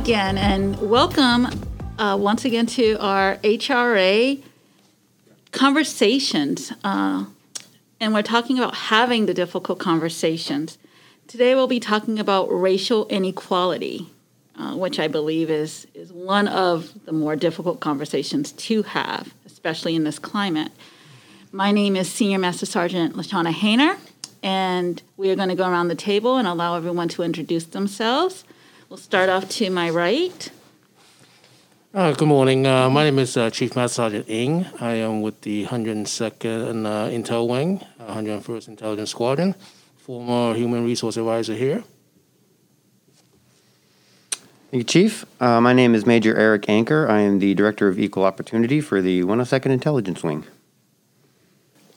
again, and welcome uh, once again to our HRA conversations. Uh, and we're talking about having the difficult conversations. Today, we'll be talking about racial inequality, uh, which I believe is, is one of the more difficult conversations to have, especially in this climate. My name is Senior Master Sergeant Luciana Hayner, and we are going to go around the table and allow everyone to introduce themselves. We'll start off to my right. Uh, good morning. Uh, my name is uh, Chief Master Sergeant Ng. I am with the 102nd uh, Intel Wing, 101st uh, Intelligence Squadron, former Human Resource Advisor here. Thank you, Chief. Uh, my name is Major Erik Anker. I am the Director of Equal Opportunity for the 102nd Intelligence Wing.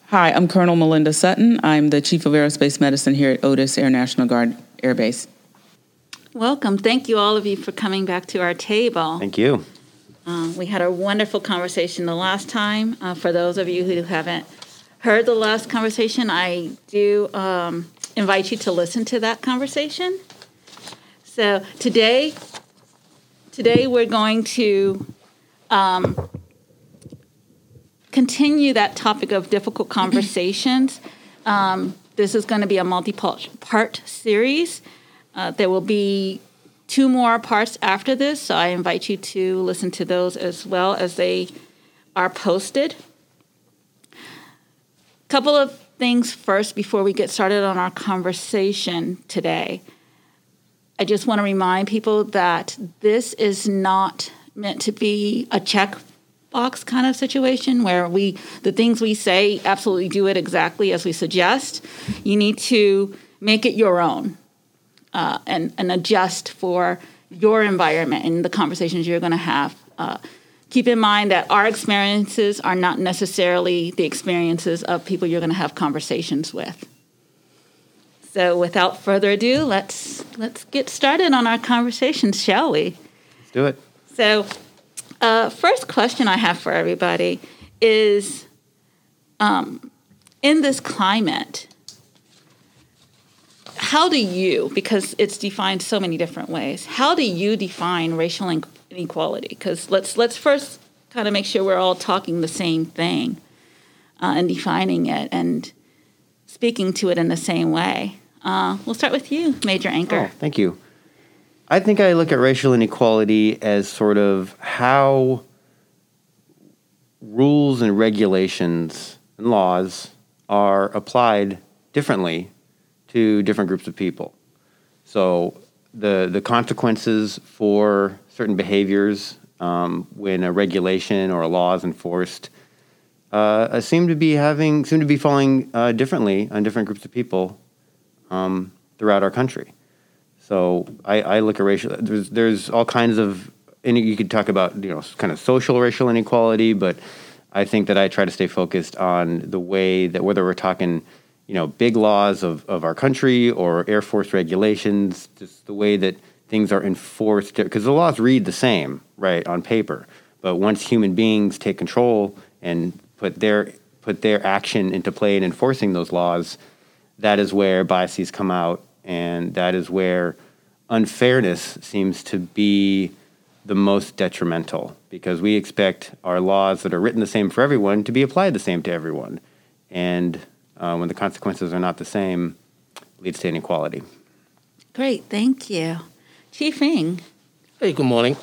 Hi, I'm Colonel Melinda Sutton. I'm the Chief of Aerospace Medicine here at Otis Air National Guard Air Base. Welcome. Thank you, all of you, for coming back to our table. Thank you. Uh, we had a wonderful conversation the last time. Uh, for those of you who haven't heard the last conversation, I do um, invite you to listen to that conversation. So today, today we're going to um, continue that topic of difficult conversations. Um, this is going to be a multi-part series. Uh, there will be two more parts after this, so I invite you to listen to those as well as they are posted. Couple of things first before we get started on our conversation today. I just want to remind people that this is not meant to be a check box kind of situation where we the things we say absolutely do it exactly as we suggest. You need to make it your own uh, and and adjust for your environment and the conversations you're going to have. Uh, keep in mind that our experiences are not necessarily the experiences of people you're going to have conversations with. So, without further ado, let's let's get started on our conversations, shall we? Let's do it. So, uh, first question I have for everybody is um, in this climate, how do you, because it's defined so many different ways, how do you define racial inequality? Because let's, let's first kind of make sure we're all talking the same thing uh, and defining it and speaking to it in the same way. Uh, we'll start with you, Major Anker Oh, thank you. I think I look at racial inequality as sort of how rules and regulations and laws are applied differently to different groups of people. So the the consequences for certain behaviors um, when a regulation or a law is enforced uh, seem to be having seem to be falling uh, differently on different groups of people um, throughout our country. So I, I look at racial. There's there's all kinds of and you could talk about you know kind of social racial inequality, but I think that I try to stay focused on the way that whether we're talking you know big laws of, of our country or Air Force regulations, just the way that things are enforced because the laws read the same right on paper, but once human beings take control and put their put their action into play in enforcing those laws, that is where biases come out and that is where unfairness seems to be the most detrimental because we expect our laws that are written the same for everyone to be applied the same to everyone. And uh, when the consequences are not the same, leads to inequality. Great, thank you. Chief Ng. Hey, good morning.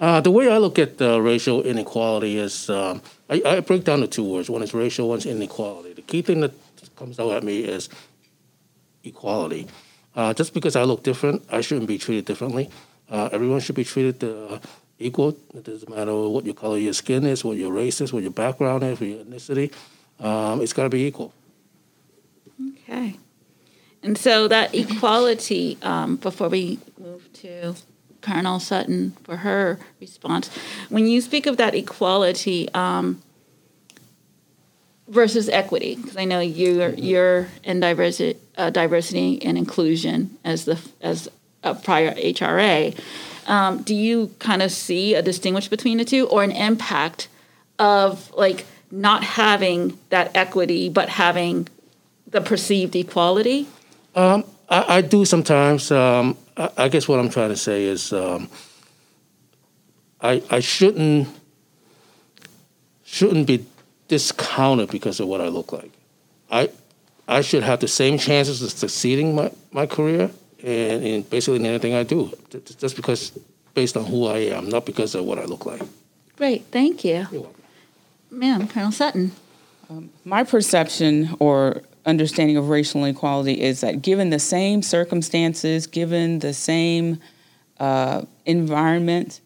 Uh, the way I look at uh, racial inequality is um, I, I, break down the two words. One is racial, one's inequality. The key thing that comes out at me is equality. Uh, just because I look different, I shouldn't be treated differently. Uh, everyone should be treated uh, equal. It doesn't matter what your color your skin is, what your race is, what your background is, what your ethnicity. Um, it's got to be equal. Okay. And so that equality, um, before we move to Colonel Sutton for her response, when you speak of that equality, um, versus equity because I know you're you're in diversity, uh, diversity and inclusion as the as a prior HRA. Um, do you kind of see a distinguish between the two, or an impact of like not having that equity but having the perceived equality? Um, I, I, do sometimes. Um, I, I, guess what I'm trying to say is um, I, I shouldn't shouldn't be discounted because of what I look like. I I should have the same chances of succeeding my, my career and in basically in anything I do, just because based on who I am, not because of what I look like. Great, thank you. You're welcome. Ma'am, Colonel Sutton. My perception or understanding of racial inequality is that given the same circumstances, given the same uh, environment,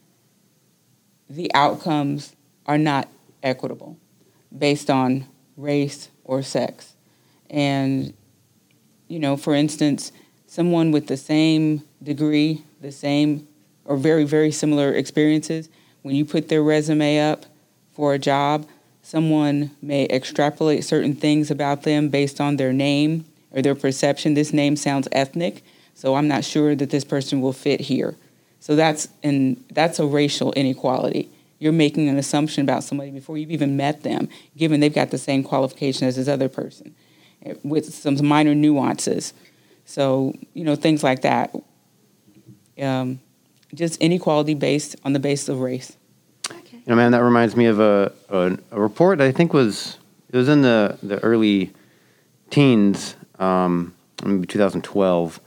the outcomes are not equitable based on race or sex. And, you know, for instance, someone with the same degree, the same or very, very similar experiences, when you put their resume up for a job, someone may extrapolate certain things about them based on their name or their perception. This name sounds ethnic, so I'm not sure that this person will fit here. So that's and that's a racial inequality. You're making an assumption about somebody before you've even met them, given they've got the same qualification as this other person, eh, with some minor nuances. So you know things like that. Um, just inequality based on the basis of race. You know, man, that reminds me of a, a, a report I think was it was in the the early teens, um, maybe 2012.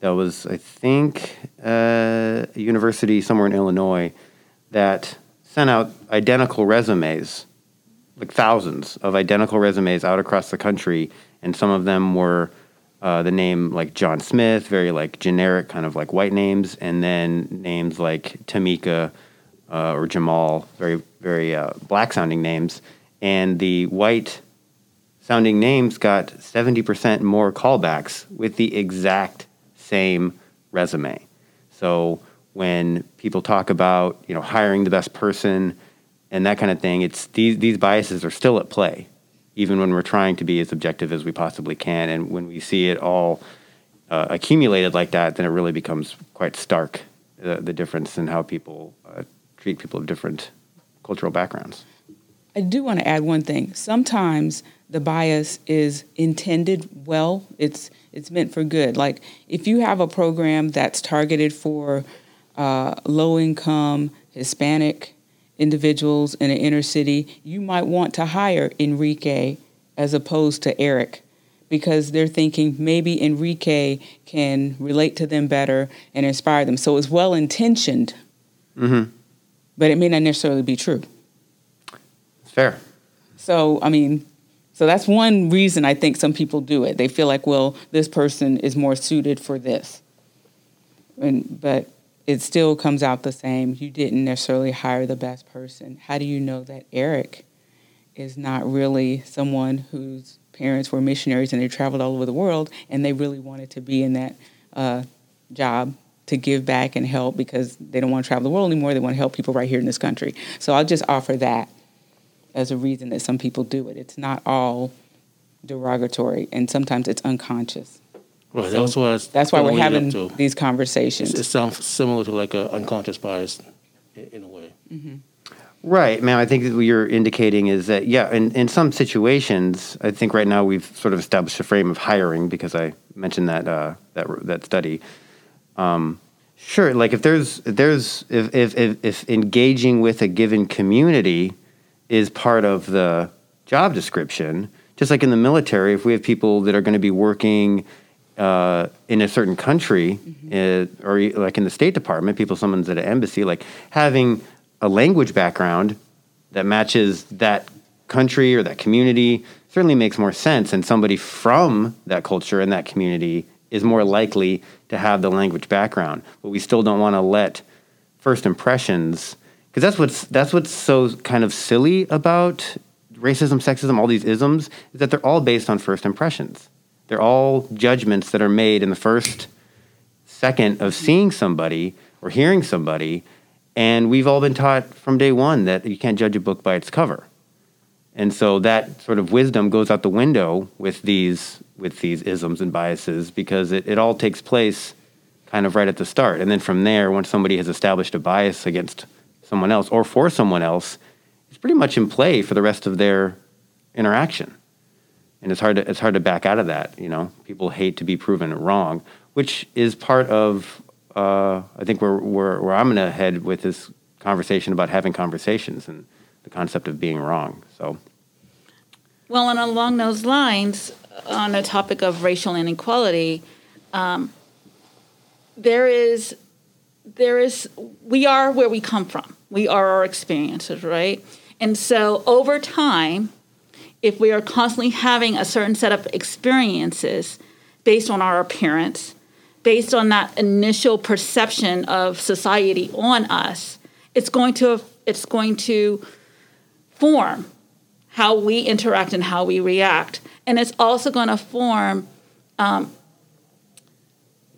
That was, I think, uh, a university somewhere in Illinois that sent out identical resumes, like thousands of identical resumes out across the country, and some of them were uh, the name like John Smith, very like generic kind of like white names, and then names like Tamika uh, or Jamal, very very uh, black sounding names, and the white sounding names got 70% more callbacks with the exact same resume. So when people talk about, you know, hiring the best person and that kind of thing, it's these these biases are still at play even when we're trying to be as objective as we possibly can and when we see it all uh, accumulated like that, then it really becomes quite stark the, the difference in how people uh, treat people of different cultural backgrounds. I do want to add one thing. Sometimes the bias is intended well. It's it's meant for good. Like if you have a program that's targeted for uh, low income Hispanic individuals in an inner city, you might want to hire Enrique as opposed to Eric because they're thinking maybe Enrique can relate to them better and inspire them. So it's well intentioned, Mm-hmm. But it may not necessarily be true. Fair. So, I mean, so that's one reason I think some people do it. They feel like, well, this person is more suited for this. And, but it still comes out the same. You didn't necessarily hire the best person. How do you know that Eric is not really someone whose parents were missionaries and they traveled all over the world and they really wanted to be in that uh, job to give back and help because they don't want to travel the world anymore. They want to help people right here in this country. So I'll just offer that as a reason that some people do it. It's not all derogatory, and sometimes it's unconscious. Right. That's why. That's why we're having these conversations. It sounds similar to like an unconscious bias, in, in a way. Right, ma'am. I think that what you're indicating is that, yeah, in, in some situations, I think right now we've sort of established a frame of hiring because I mentioned that uh, that that study. Um, sure, like if there's there's if, if if if engaging with a given community is part of the job description, just like in the military, if we have people that are going to be working uh, in a certain country, uh, or like in the State Department, people someone's at an embassy, like having a language background that matches that country or that community certainly makes more sense, and somebody from that culture and that community is more likely to have the language background. But we still don't want to let first impressions because that's what's that's what's so kind of silly about racism, sexism, all these isms is that they're all based on first impressions. They're all judgments that are made in the first second of seeing somebody or hearing somebody, and we've all been taught from day one that you can't judge a book by its cover. And so that sort of wisdom goes out the window with these with these isms and biases because it, it all takes place kind of right at the start. And then from there, once somebody has established a bias against someone else or for someone else, it's pretty much in play for the rest of their interaction. And it's hard to it's hard to back out of that. You know, people hate to be proven wrong, which is part of uh, I think where where where I'm going to head with this conversation about having conversations and the concept of being wrong. So, Well, and along those lines, on the topic of racial inequality, um, there is, there is, we are where we come from. We are our experiences, right? And so over time, if we are constantly having a certain set of experiences based on our appearance, based on that initial perception of society on us, it's going to it's going to form how we interact and how we react, and it's also going to form um,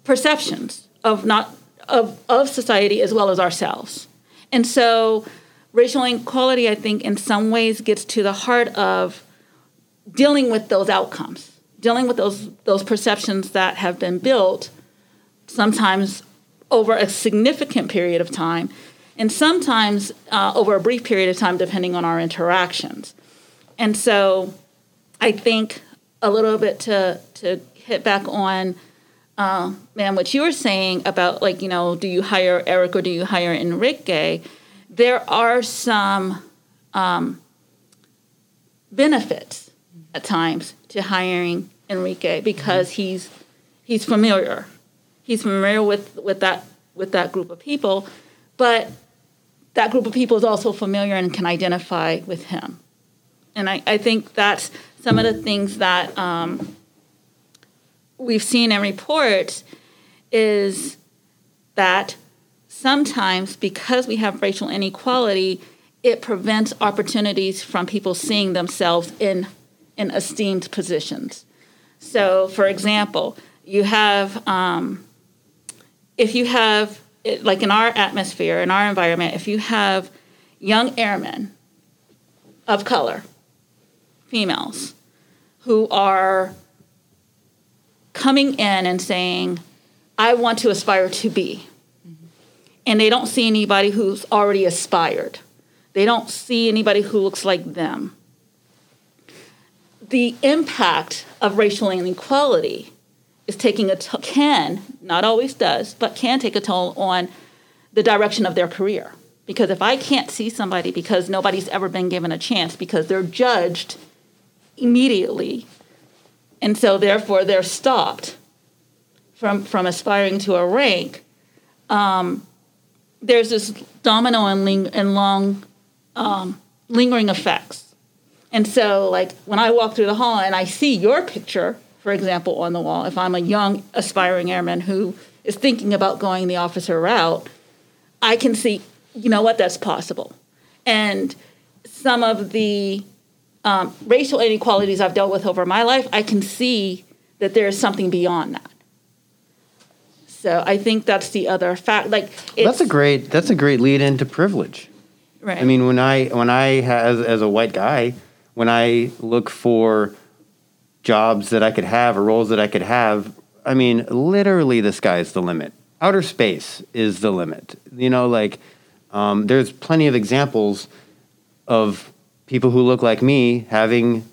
perceptions of not of of society as well as ourselves. And so, racial inequality, I think, in some ways gets to the heart of dealing with those outcomes, dealing with those those perceptions that have been built sometimes over a significant period of time, and sometimes uh, over a brief period of time, depending on our interactions. And so, I think a little bit to to hit back on, uh, man, what you were saying about like you know, do you hire Eric or do you hire Enrique? There are some um, benefits at times to hiring Enrique because he's he's familiar he's familiar with, with that with that group of people, but that group of people is also familiar and can identify with him. And I, I think that's some of the things that um, we've seen in reports is that sometimes because we have racial inequality, it prevents opportunities from people seeing themselves in in esteemed positions. So, for example, you have um, if you have, like in our atmosphere, in our environment, if you have young airmen of color, females, who are coming in and saying, I want to aspire to be. And they don't see anybody who's already aspired. They don't see anybody who looks like them. The impact of racial inequality is taking a t- can not always does but can take a toll on the direction of their career because if i can't see somebody because nobody's ever been given a chance because they're judged immediately. And so therefore they're stopped from from aspiring to a rank. Um, there's this domino and, ling- and long um, lingering effects. And so like when i walk through the hall and i see your picture for example, on the wall, if I'm a young aspiring airman who is thinking about going the officer route, I can see, you know what, that's possible. And some of the um, racial inequalities I've dealt with over my life, I can see that there is something beyond that. So I think that's the other fact. Like that's a great that's a great lead into privilege. Right. I mean, when I when I as as a white guy, when I look for jobs that I could have or roles that I could have, I mean, literally the sky's the limit. Outer space is the limit. You know, like um, there's plenty of examples of people who look like me having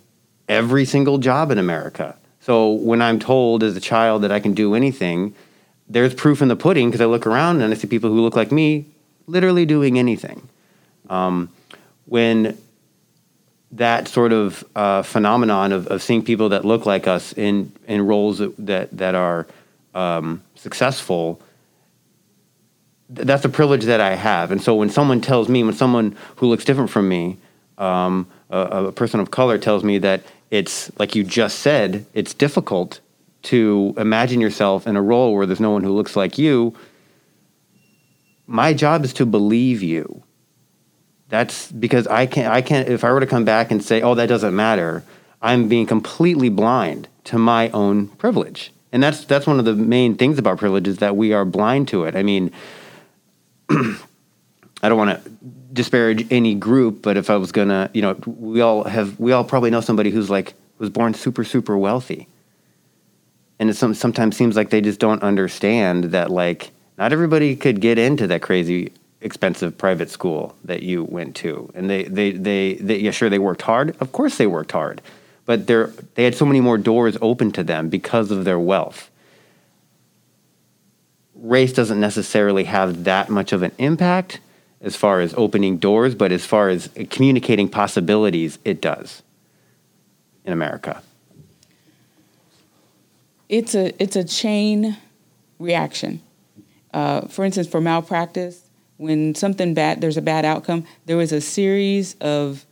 every single job in America. So when I'm told as a child that I can do anything, there's proof in the pudding because I look around and I see people who look like me literally doing anything. Um, when that sort of uh, phenomenon of, of seeing people that look like us in in roles that that, are um, successful th- that's a privilege that I have and so when someone tells me when someone who looks different from me um, a, a, person of color tells me that it's like you just said it's difficult to imagine yourself in a role where there's no one who looks like you my job is to believe you that's because I can't. I can't. If I were to come back and say, "Oh, that doesn't matter," I'm being completely blind to my own privilege, and that's that's one of the main things about privilege is that we are blind to it. I mean, I don't want to disparage any group, but if I was gonna, you know, we all have, we all probably know somebody who's like was born super super wealthy, and it some, sometimes seems like they just don't understand that like not everybody could get into that crazy expensive private school that you went to, and they they they, they yeah sure they worked hard. Of course they worked hard, but they they had so many more doors open to them because of their wealth. Race doesn't necessarily have that much of an impact as far as opening doors, but as far as communicating possibilities, it does in America. It's a it's a chain reaction. Uh, for instance, for malpractice, when something bad, there's a bad outcome. There was a series of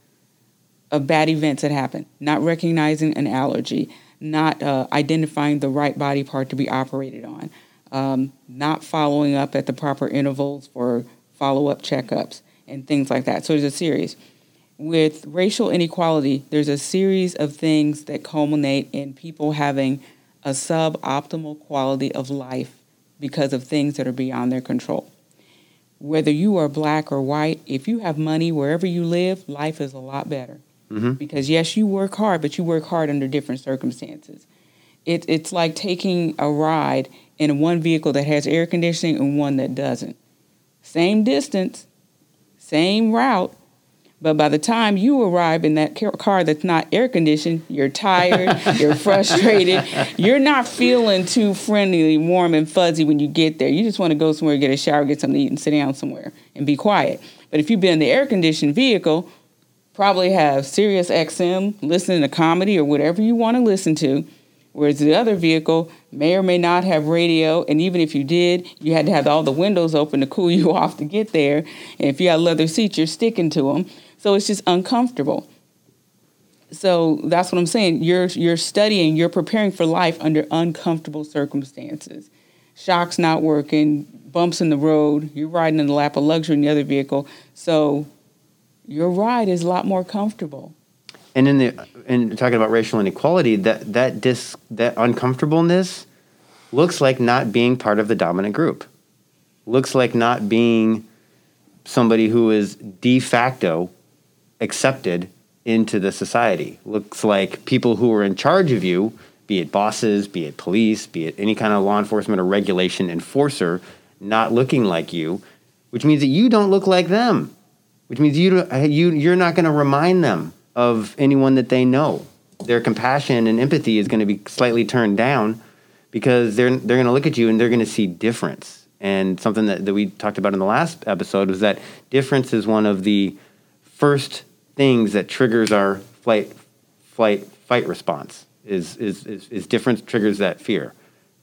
of bad events that happened. Not recognizing an allergy, not uh, identifying the right body part to be operated on, um, not following up at the proper intervals for follow up checkups and things like that. So there's a series. With racial inequality, there's a series of things that culminate in people having a suboptimal quality of life because of things that are beyond their control. Whether you are black or white, if you have money wherever you live, life is a lot better. Mm-hmm. Because yes, you work hard, but you work hard under different circumstances. It, it's like taking a ride in one vehicle that has air conditioning and one that doesn't. Same distance, same route, but by the time you arrive in that car that's not air conditioned, you're tired, you're frustrated, you're not feeling too friendly, warm, and fuzzy when you get there. You just want to go somewhere, get a shower, get something to eat, and sit down somewhere and be quiet. But if you've been in the air conditioned vehicle, probably have Sirius XM, listening to comedy or whatever you want to listen to. Whereas the other vehicle may or may not have radio, and even if you did, you had to have all the windows open to cool you off to get there. And if you had leather seats, you're sticking to them. So it's just uncomfortable. So that's what I'm saying. You're you're studying, you're preparing for life under uncomfortable circumstances. Shocks not working, bumps in the road, you're riding in the lap of luxury in the other vehicle. So your ride is a lot more comfortable. And in the in talking about racial inequality, that that dis that uncomfortableness looks like not being part of the dominant group. Looks like not being somebody who is de facto accepted into the society. Looks like people who are in charge of you, be it bosses, be it police, be it any kind of law enforcement or regulation enforcer, not looking like you, which means that you don't look like them, which means you, you, you're not going to remind them of anyone that they know. Their compassion and empathy is going to be slightly turned down because they're, they're going to look at you and they're going to see difference. And something that, that we talked about in the last episode was that difference is one of the first things that triggers our flight, flight, fight response. Is, is, is, is difference triggers that fear.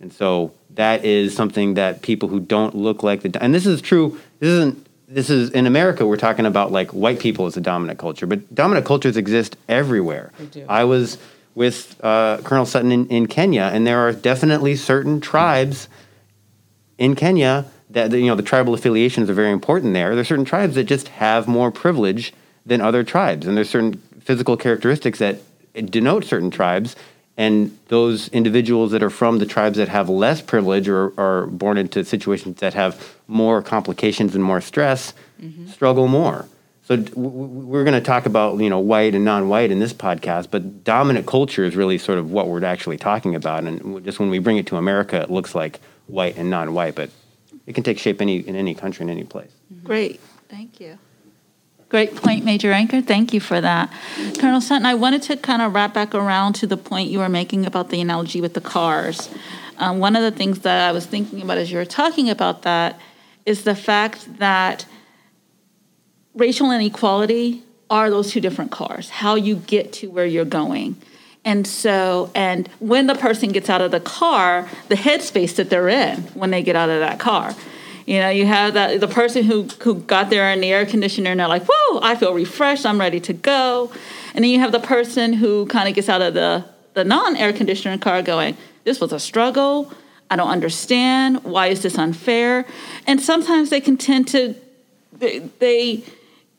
And so that is something that people who don't look like the, and this is true, this isn't, this is in America, we're talking about like white people as a dominant culture, but dominant cultures exist everywhere. They do. I was with uh, Colonel Sutton in, in Kenya, and there are definitely certain tribes in Kenya that, you know, the tribal affiliations are very important there. There are certain tribes that just have more privilege than other tribes. And there's certain physical characteristics that denote certain tribes. And those individuals that are from the tribes that have less privilege or are born into situations that have more complications and more stress mm-hmm. struggle more. So we're going to talk about you know white and non-white in this podcast, but dominant culture is really sort of what we're actually talking about. And just when we bring it to America, it looks like white and non-white, but it can take shape any in any country in any place. Great, thank you. Great point, Major Anker. Thank you for that. Colonel Sutton, I wanted to kind of wrap back around to the point you were making about the analogy with the cars. Um, one of the things that I was thinking about as you were talking about that is the fact that racial inequality are those two different cars, how you get to where you're going. And so, and when the person gets out of the car, the headspace that they're in when they get out of that car. You know, you have that the person who who got there in the air conditioner and they're like, "Whoa, I feel refreshed. I'm ready to go." And then you have the person who kind of gets out of the the non-air conditioner car going, "This was a struggle. I don't understand. Why is this unfair?" And sometimes they can tend to they they,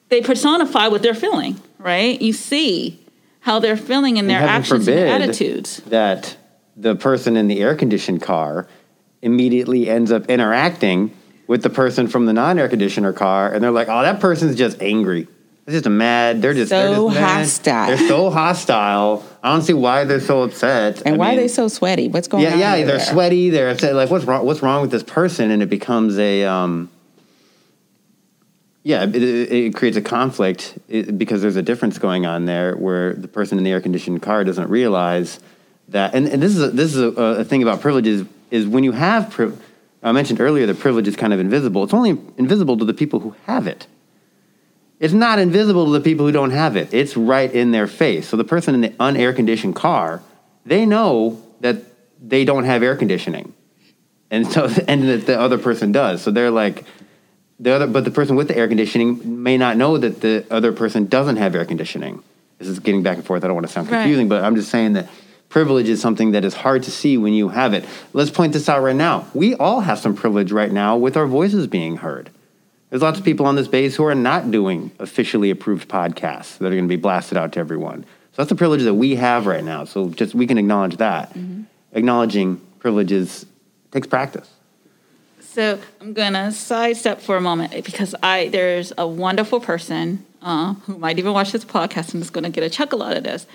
they personify what they're feeling, right? You see how they're feeling in their actions and attitudes. That the person in the air conditioned car immediately ends up interacting with the person from the non-air conditioner car, and they're like, "Oh, that person's just angry. They're just mad. They're just so they're just hostile. They're so hostile. I don't see why they're so upset. And I why mean, are they so sweaty? What's going yeah, on? Yeah, yeah. They're there? sweaty. They're upset. Like, what's wrong? What's wrong with this person? And it becomes a um, yeah, it, it, creates a conflict because there's a difference going on there where the person in the air conditioned car doesn't realize that. And, and this is a, this is a, a thing about privileges is when you have privilege I mentioned earlier that privilege is kind of invisible. It's only invisible to the people who have it. It's not invisible to the people who don't have it. It's right in their face. So the person in the unair conditioned car, they know that they don't have air conditioning. And so and that the other person does. So they're like the other but the person with the air conditioning may not know that the other person doesn't have air conditioning. This is getting back and forth. I don't want to sound Right. confusing, but I'm just saying that privilege is something that is hard to see when you have it. Let's point this out right now. We all have some privilege right now with our voices being heard. There's lots of people on this base who are not doing officially approved podcasts that are going to be blasted out to everyone. So that's a privilege that we have right now. So just we can acknowledge that. Acknowledging privileges takes practice. So I'm gonna sidestep for a moment because I there's a wonderful person uh, who might even watch this podcast and is gonna get a chuckle out of this.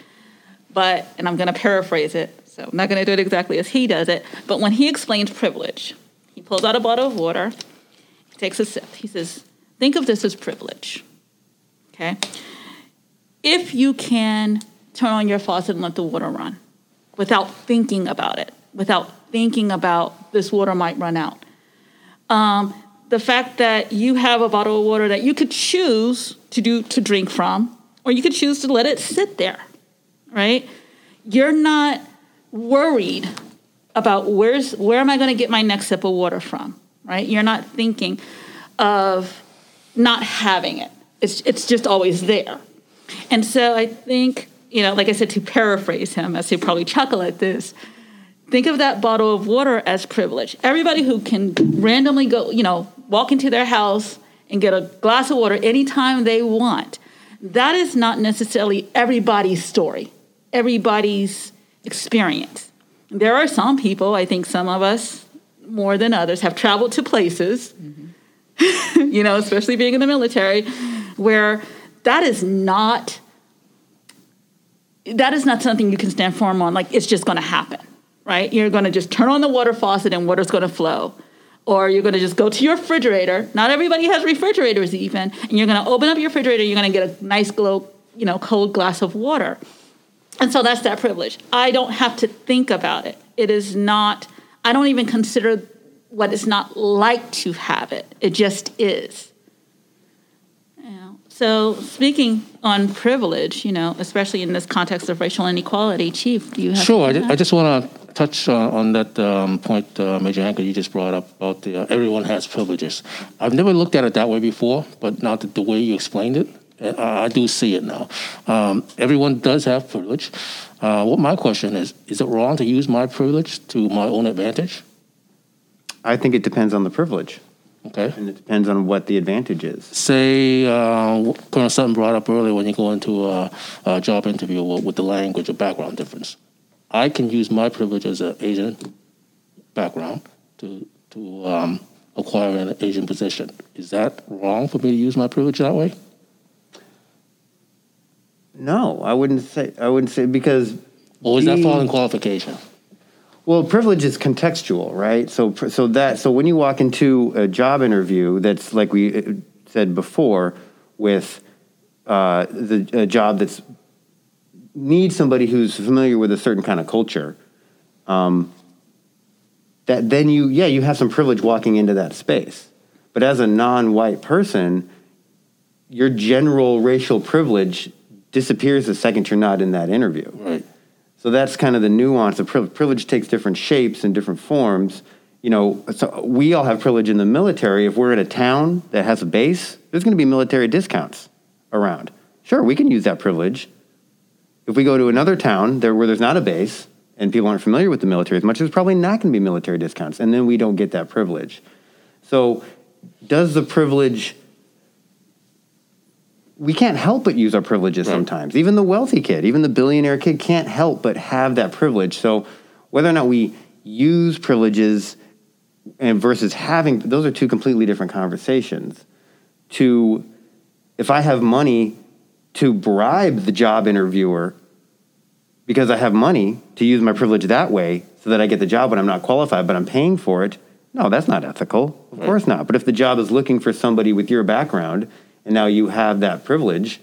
But and I'm gonna paraphrase it, so I'm not gonna do it exactly as he does it. But when he explains privilege, he pulls out a bottle of water, he takes a sip. He says, "Think of this as privilege." Okay. If you can turn on your faucet and let the water run without thinking about it, without thinking about this water might run out um, the fact that you have a bottle of water that you could choose to do to drink from, or you could choose to let it sit there, right? You're not worried about where's where am I going to get my next sip of water from, right? You're not thinking of not having it. It's it's just always there, and so I think you know, like I said, to paraphrase him, as he probably chuckle at this think of that bottle of water as privilege. Everybody who can randomly go, you know, walk into their house and get a glass of water anytime they want, that is not necessarily everybody's story, everybody's experience. There are some people, I think some of us more than others, have traveled to places, you know, especially being in the military, where that is not that is not something you can stand firm on like it's just going to happen right? You're going to just turn on the water faucet and water's going to flow. Or you're going to just go to your refrigerator. Not everybody has refrigerators even. And you're going to open up your refrigerator you're going to get a nice glow you know cold glass of water and so that's that privilege i don't have to think about it it is not i don't even consider what it's not like to have it it just is you know, so speaking on privilege, you know, especially in this context of racial inequality, Chief, do you have? Sure. I, something ju- to I just want to touch uh, on that um, point, uh, Major Anker, you just brought up about the, uh, everyone has privileges. I've never looked at it that way before, but now that the way you explained it, I do see it now. Um, everyone does have privilege. Uh, what my question is: Is it wrong to use my privilege to my own advantage? I think it depends on the privilege, Okay. and it depends on what the advantage is. Say, uh, Colonel Sutton brought up earlier when you go into a, a job interview with, with the language or background difference. I can use my privilege as an Asian background to to um, acquire an Asian position. Is that wrong for me to use my privilege that way? No, I wouldn't say. I wouldn't say because. Is that following qualification? Well, privilege is contextual, right? So, so that so when you walk into a job interview, that's like we uh, said before, with uh, the a job that's needs somebody who's familiar with a certain kind of culture. Um, that then you yeah you have some privilege walking into that space, but as a non-white person, your general racial privilege disappears the second you're not in that interview. Right. So that's kind of the nuance. The privilege, privilege takes different shapes and different forms. You know, so we all have privilege in the military. If we're in a town that has a base, there's going to be military discounts around. Sure, we can use that privilege. If we go to another town there where there's not a base and people aren't familiar with the military as much, there's probably not going to be military discounts, and then we don't get that privilege. So, does the privilege? We can't help but use our privileges Right. sometimes. Even the wealthy kid, even the billionaire kid can't help but have that privilege. So whether or not we use privileges and versus having those are two completely different conversations. To if I have money to bribe the job interviewer because I have money to use my privilege that way so that I get the job when I'm not qualified but I'm paying for it. No, that's not ethical. Of Right. course not. But if the job is looking for somebody with your background and now you have that privilege,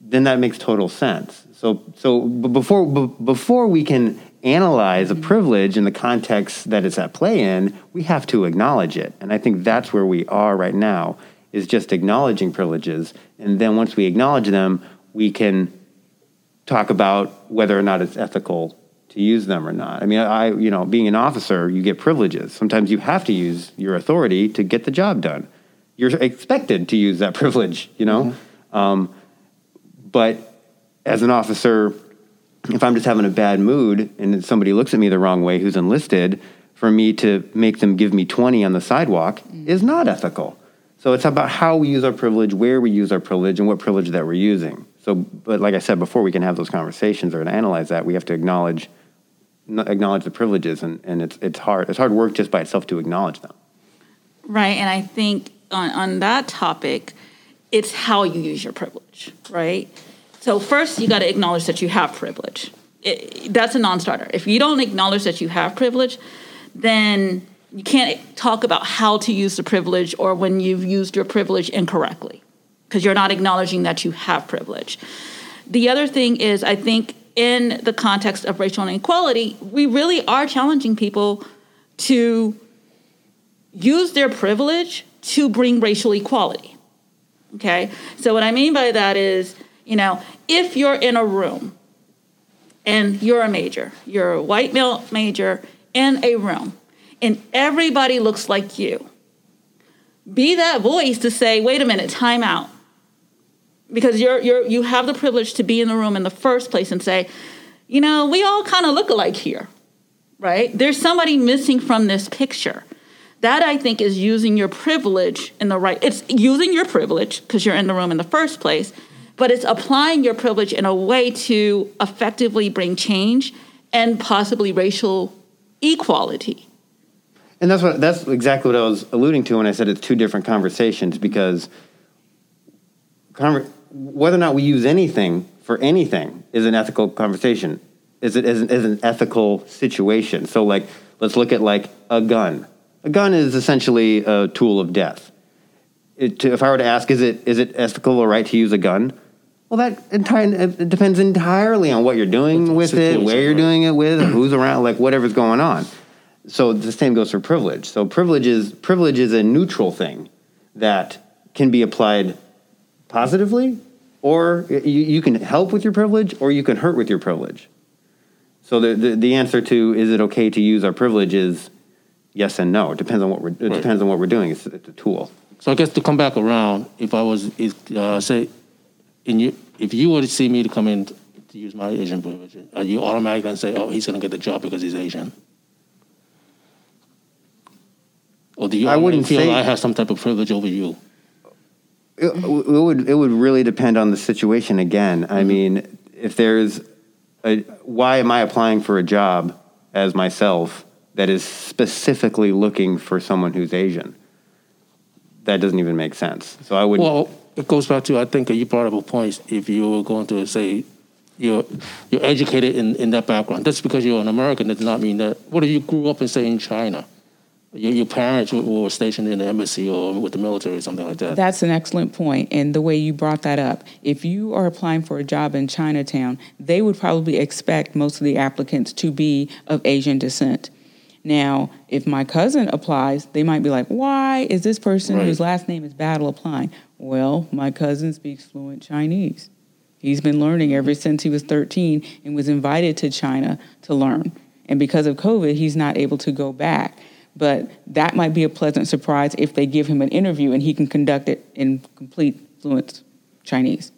then that makes total sense. So, so before before we can analyze a privilege in the context that it's at play in, we have to acknowledge it, and I think that's where we are right now. is just acknowledging privileges. And then once we acknowledge them, we can talk about whether or not it's ethical to use them or not. I mean, I, you know, being an officer, you get privileges. Sometimes you have to use your authority to get the job done. You're expected to use that privilege, you know? Mm-hmm. Um, but as an officer, if I'm just having a bad mood and somebody looks at me the wrong way who's enlisted, for me to make them give me 20 on the sidewalk mm-hmm. is not ethical. So it's about how we use our privilege, where we use our privilege, and what privilege that we're using. So, but like I said before, we can have those conversations or analyze that. We have to acknowledge acknowledge the privileges, and, and it's it's hard. It's hard work just by itself to acknowledge them. Right, and I think on on that topic, it's how you use your privilege, right? So first, you got to acknowledge that you have privilege. It, that's a non-starter. If you don't acknowledge that you have privilege, then you can't talk about how to use the privilege or when you've used your privilege incorrectly because you're not acknowledging that you have privilege. The other thing is, I think in the context of racial inequality, we really are challenging people to use their privilege to bring racial equality. Okay? So, what I mean by that is, you know, if you're in a room and you're a major, you're a white male major in a room, and everybody looks like you, be that voice to say, wait a minute, time out because you're you're you have the privilege to be in the room in the first place and say, you know, we all kind of look alike here, right? There's somebody missing from this picture. That I think is using your privilege in the right. It's using your privilege because you're in the room in the first place, but it's applying your privilege in a way to effectively bring change and possibly racial equality. And that's what that's exactly what I was alluding to when I said it's two different conversations because whether or not we use anything for anything is an ethical conversation. Is it is an, is an ethical situation? So, like, let's look at like a gun. A gun is essentially a tool of death. It, if I were to ask, is it is it ethical or right to use a gun? Well, that entire it depends entirely on what you're doing with it, where you're doing it with, who's around, like whatever's going on. So the same goes for privilege. So privilege is privilege is a neutral thing that can be applied positively, or you, you can help with your privilege, or you can hurt with your privilege. So the, the, the answer to is it okay to use our privilege is yes and no. It depends on what we're, it right. depends on what we're doing. It's, it's, a tool. So I guess to come back around, if I was, if, uh, say, in you, if you were to see me to come in to use my Asian privilege, are you automatically going to say, oh, he's going to get the job because he's Asian? Or do you I wouldn't feel say, I have some type of privilege over you? It, it, would it would really depend on the situation again. I mm-hmm. mean, if there's a, why am I applying for a job as myself that is specifically looking for someone who's Asian? That doesn't even make sense. So I would. Well, it goes back to I think you brought up a point. If you were going to say you're you're educated in, in that background, that's because you're an American. That does not mean that. What if you grew up in say in China? your, your parents were stationed in the embassy or with the military or something like that. That's an excellent point. And the way you brought that up, if you are applying for a job in Chinatown, they would probably expect most of the applicants to be of Asian descent. Now, if my cousin applies, they might be like, why is this person right. whose last name is Battle applying? Well, my cousin speaks fluent Chinese. He's been learning ever since he was 13 and was invited to China to learn. And because of COVID, he's not able to go back. But that might be a pleasant surprise if they give him an interview and he can conduct it in complete fluent Chinese.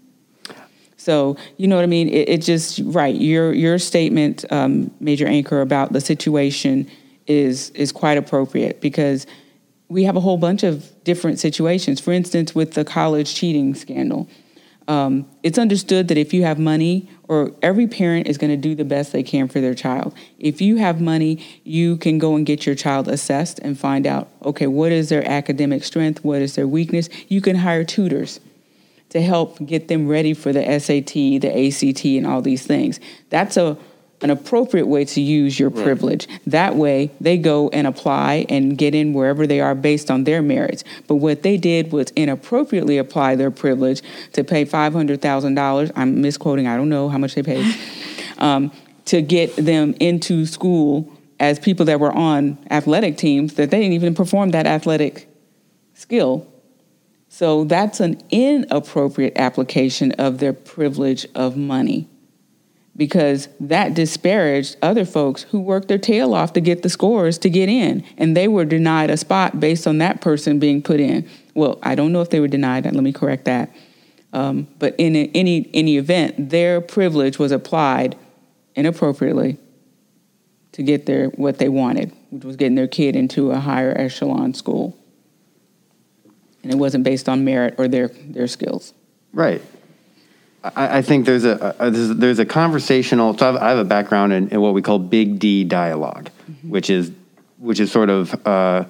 So you know what I mean. It, it just right. Your your statement, um, Major Anker, about the situation is is quite appropriate because we have a whole bunch of different situations. For instance, with the college cheating scandal, um, it's understood that if you have money, or every parent is going to do the best they can for their child. If you have money, you can go and get your child assessed and find out, okay, what is their academic strength? What is their weakness? You can hire tutors to help get them ready for the SAT, the ACT, and all these things. That's a an appropriate way to use your privilege. That way, they go and apply and get in wherever they are based on their merits. But what they did was inappropriately apply their privilege to pay $500,000. I'm misquoting, I don't know how much they paid, um, to get them into school as people that were on athletic teams that they didn't even perform that athletic skill So that's an inappropriate application of their privilege of money because that disparaged other folks who worked their tail off to get the scores to get in and they were denied a spot based on that person being put in. Well i don't know if they were denied that. Let me correct that. Um, but in any any event their privilege was applied inappropriately to get their what they wanted which was getting their kid into a higher echelon school. And it wasn't based on merit or their their skills. Right. I, I think there's a, a there's, there's a conversational. So I've, I have a background in, in what we call Big D dialog which is which is sort of uh,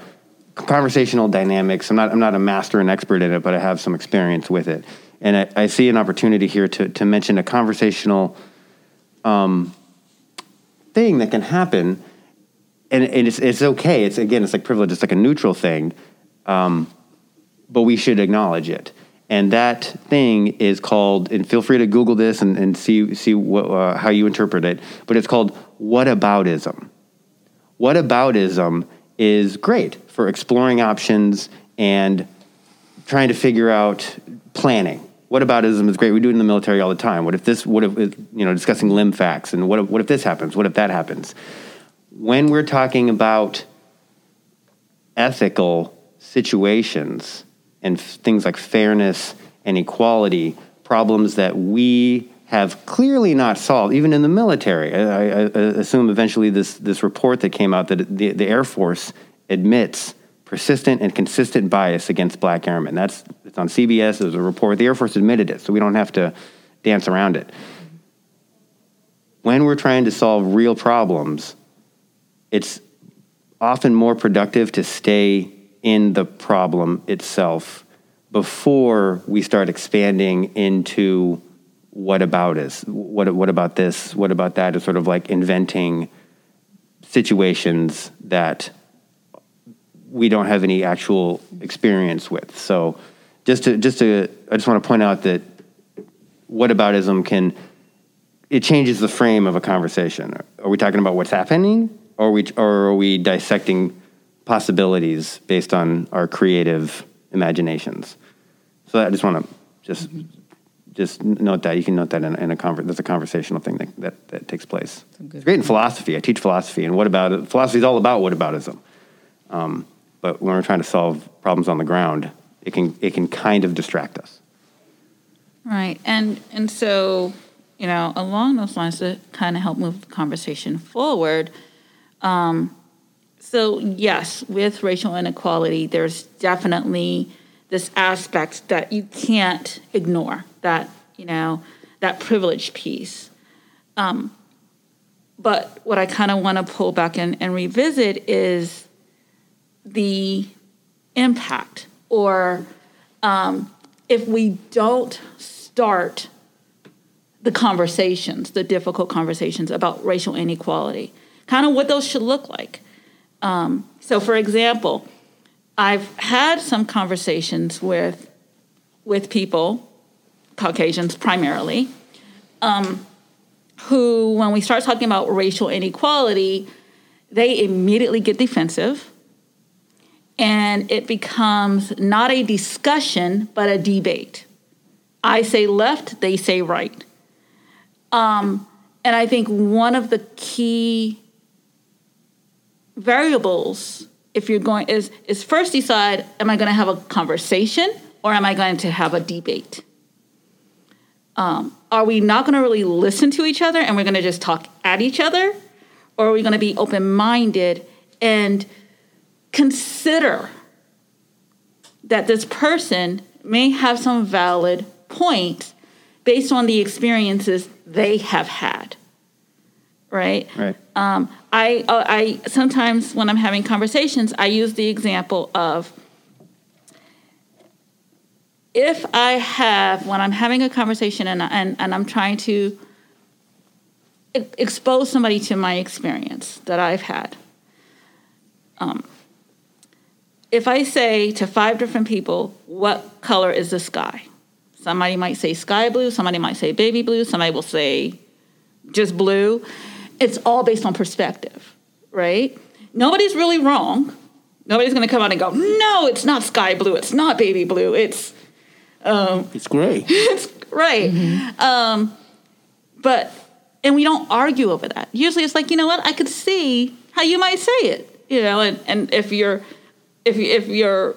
conversational dynamics. I'm not I'm not a master and expert in it, but I have some experience with it, and I, I see an opportunity here to to mention a conversational um, thing that can happen, and, and it's it's okay. It's again, it's like privilege. It's like a neutral thing, um, but we should acknowledge it. And that thing is called, and feel free to Google this and, and see see what, uh, how you interpret it. But it's called whataboutism. Whataboutism is great for exploring options and trying to figure out planning. Whataboutism is great. We do it in the military all the time. What if this? What if you know discussing LIMFACs and what if, what if this happens? What if that happens? When we're talking about ethical situations and f- things like fairness and equality, problems that we have clearly not solved, even in the military. I, I, I assume eventually this, this report that came out that the, the Air Force admits persistent and consistent bias against black airmen. That's it's on CBS. Was a report. The Air Force admitted it, so we don't have to dance around it. When we're trying to solve real problems, it's often more productive to stay in the problem itself before we start expanding into what about is what what about this what about that is sort of like inventing situations that we don't have any actual experience with. So just to just to i just want to point out that whataboutism can it changes the frame of a conversation. Are we talking about what's happening? Or are we or are we dissecting possibilities based on our creative imaginations so i just want to just just note that you can note that in, in a conver- that's a conversational thing that, that, that takes place. It's great in philosophy. I teach philosophy, and what about it? Philosophy is all about whataboutism. Um, but when we're trying to solve problems on the ground, it can it can kind of distract us. Right. And and so, you know, along those lines to kind of help move the conversation forward. Um, so yes, with racial inequality, there's definitely this aspect that you can't ignore. That you know, that privilege piece. Um, but what I kind of want to pull back and, and revisit is the impact, or um, if we don't start the conversations, the difficult conversations about racial inequality, kind of what those should look like. Um, so, for example, I've had some conversations with with people, Caucasians primarily, um, who, when we start talking about racial inequality, they immediately get defensive, and it becomes not a discussion but a debate. I say left, they say right. Um, and I think one of the key variables, if you're going, is is first decide: Am I going to have a conversation or am I going to have a debate? Um, are we not going to really listen to each other and we're going to just talk at each other, or are we going to be open minded and consider that this person may have some valid points based on the experiences they have had? Right. Right. Um, I, uh, I sometimes when I'm having conversations, I use the example of if I have when I'm having a conversation and and, and I'm trying to e- expose somebody to my experience that I've had. Um, if I say to five different people, "What color is the sky?" Somebody might say sky blue. Somebody might say baby blue. Somebody will say just blue. It's all based on perspective, right? Nobody's really wrong, Nobody's going to come out and go, no, it's not sky blue. It's not baby blue. It's It's gray. it's right. Um, but and we don't argue over that. Usually, it's like you know what I could see how you might say it. You know, and, and if you're if if you're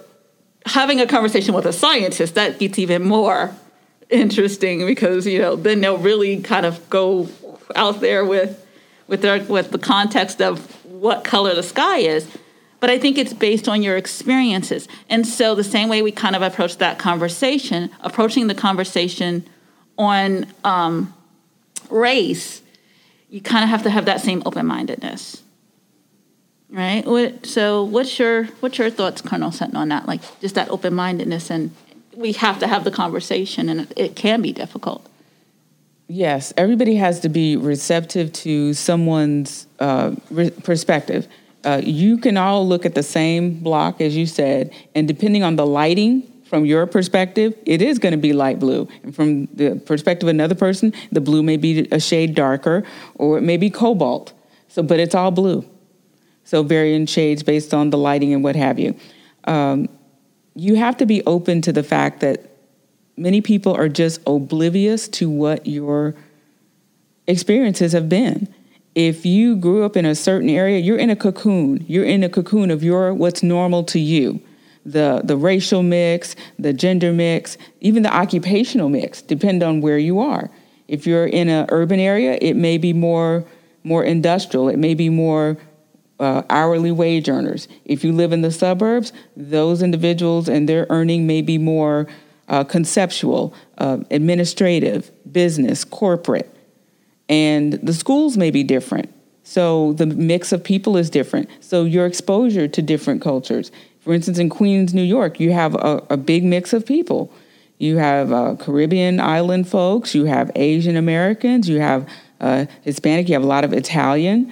having a conversation with a scientist, that gets even more interesting because you know then they'll really kind of go out there with with their with the context of what color the sky is. But I think it's based on your experiences. And so the same way we kind of approach that conversation, approaching the conversation on um, race, you kind of have to have that same open mindedness. Right? What, so what's your what's your thoughts, Colonel Sutton, on that? Like just that open mindedness and we have to have the conversation and it can be difficult. Yes, everybody has to be receptive to someone's uh, re- perspective. Uh, you can all look at the same block, as you said, and depending on the lighting from your perspective, it is going to be light blue. And from the perspective of another person, the blue may be a shade darker or it may be cobalt. So, but it's all blue. So, varying shades based on the lighting and what have you. Um, you have to be open to the fact that many people are just oblivious to what your experiences have been. If you grew up in a certain area, you're in a cocoon. You're in a cocoon of your what's normal to you. The the racial mix, the gender mix, even the occupational mix depend on where you are. If you're in an urban area, it may be more more industrial. It may be more uh, hourly wage earners. If you live in the suburbs, those individuals and their earning may be more uh, conceptual, uh, administrative, business, corporate. And the schools may be different. So the mix of people is different. So your exposure to different cultures. For instance, in Queens, New York, you have a, a big mix of people. You have uh, Caribbean island folks, you have Asian Americans, you have uh, Hispanic, you have a lot of Italian.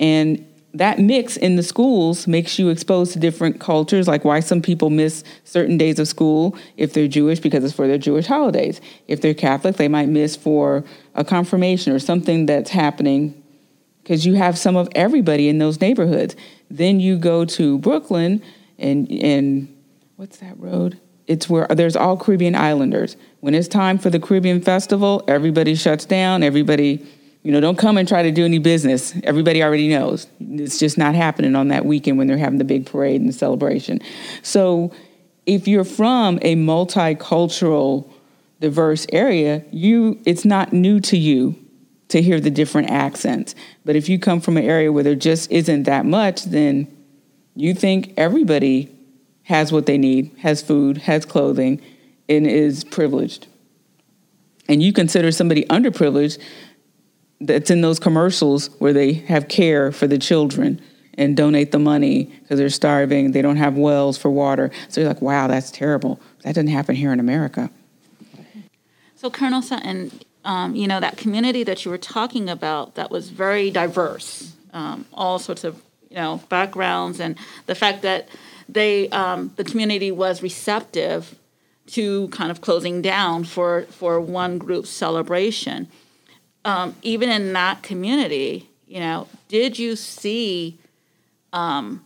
And that mix in the schools makes you exposed to different cultures, like why some people miss certain days of school if they're Jewish because it's for their Jewish holidays. If they're Catholic, they might miss for a confirmation or something that's happening because you have some of everybody in those neighborhoods. Then you go to Brooklyn and and what's that road? It's where there's all Caribbean islanders. When it's time for the Caribbean festival, everybody shuts down, everybody you know, don't come and try to do any business. Everybody already knows. It's just not happening on that weekend when they're having the big parade and the celebration. So if you're from a multicultural, diverse area, you it's not new to you to hear the different accents. But if you come from an area where there just isn't that much, then you think everybody has what they need, has food, has clothing, and is privileged. And you consider somebody underprivileged that's in those commercials where they have care for the children and donate the money because they're starving, they don't have wells for water. So you're like, wow, that's terrible. That doesn't happen here in America. So, Colonel Sutton, um, you know, that community that you were talking about that was very diverse, um, all sorts of, you know, backgrounds, and the fact that they, um, the community was receptive to kind of closing down for, for one group's celebration um, even in that community, you know, did you see um,